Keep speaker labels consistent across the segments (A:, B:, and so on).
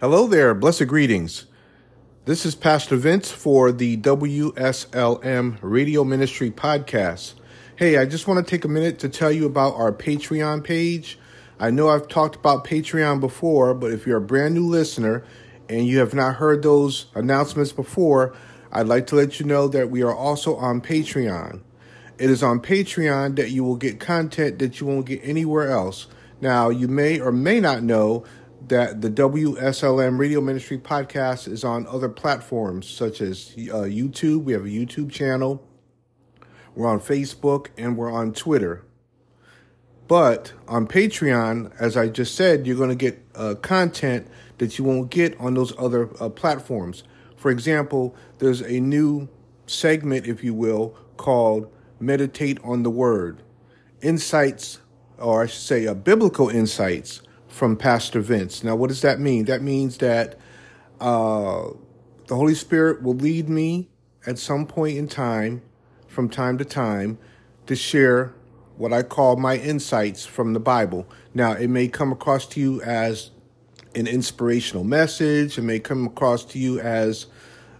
A: Hello there, blessed greetings. This is Pastor Vince for the WSLM Radio Ministry Podcast. Hey, I just want to take a minute to tell you about our Patreon page. I know I've talked about Patreon before, but if you're a brand new listener and you have not heard those announcements before, I'd like to let you know that we are also on Patreon. It is on Patreon that you will get content that you won't get anywhere else. Now, you may or may not know that the WSLM Radio Ministry podcast is on other platforms such as uh, YouTube. We have a YouTube channel. We're on Facebook and we're on Twitter. But on Patreon, as I just said, you're going to get uh, content that you won't get on those other uh, platforms. For example, there's a new segment, if you will, called Meditate on the Word. Insights, or I should say, uh, biblical insights from Pastor Vince. Now, what does that mean? That means that uh, the Holy Spirit will lead me at some point in time, from time to time, to share what I call my insights from the Bible. Now, it may come across to you as an inspirational message, it may come across to you as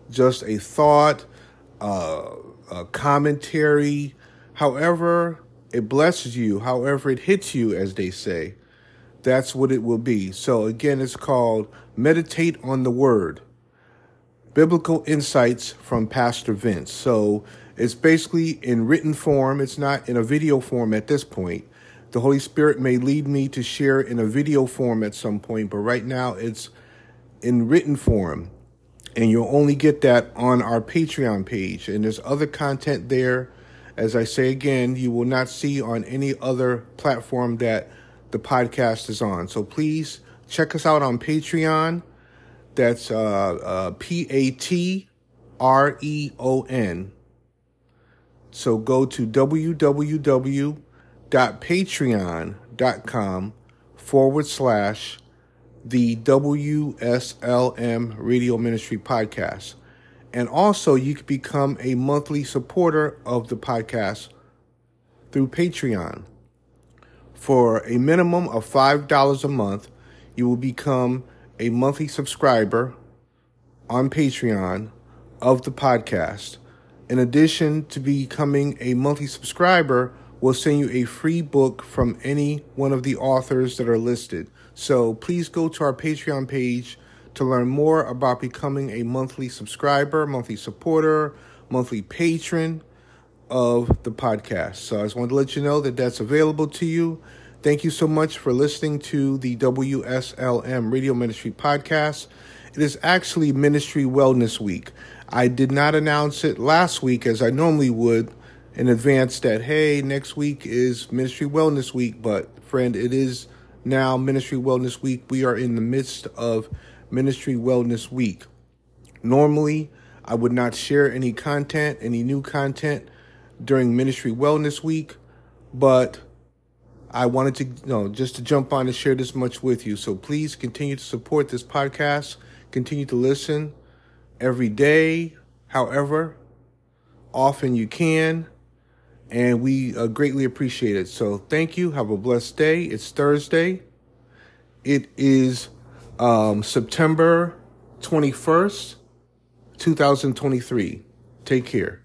A: just a thought, uh, a commentary. However, it blesses you, however, it hits you, as they say that's what it will be. So again, it's called Meditate on the Word. Biblical Insights from Pastor Vince. So it's basically in written form, it's not in a video form at this point. The Holy Spirit may lead me to share in a video form at some point, but right now it's in written form. And you'll only get that on our Patreon page. And there's other content there. As I say again, you will not see on any other platform that the podcast is on. So please check us out on Patreon. That's uh, uh, P A T R E O N. So go to www.patreon.com forward slash the WSLM Radio Ministry Podcast. And also, you can become a monthly supporter of the podcast through Patreon. For a minimum of $5 a month, you will become a monthly subscriber on Patreon of the podcast. In addition to becoming a monthly subscriber, we'll send you a free book from any one of the authors that are listed. So please go to our Patreon page to learn more about becoming a monthly subscriber, monthly supporter, monthly patron of the podcast. So I just wanted to let you know that that's available to you. Thank you so much for listening to the WSLM Radio Ministry podcast. It is actually Ministry Wellness Week. I did not announce it last week as I normally would in advance that, hey, next week is Ministry Wellness Week. But, friend, it is now Ministry Wellness Week. We are in the midst of Ministry Wellness Week. Normally, I would not share any content, any new content during Ministry Wellness Week, but I wanted to, you know, just to jump on and share this much with you. So please continue to support this podcast, continue to listen every day, however often you can, and we uh, greatly appreciate it. So thank you. Have a blessed day. It's Thursday. It is um, September 21st, 2023. Take care.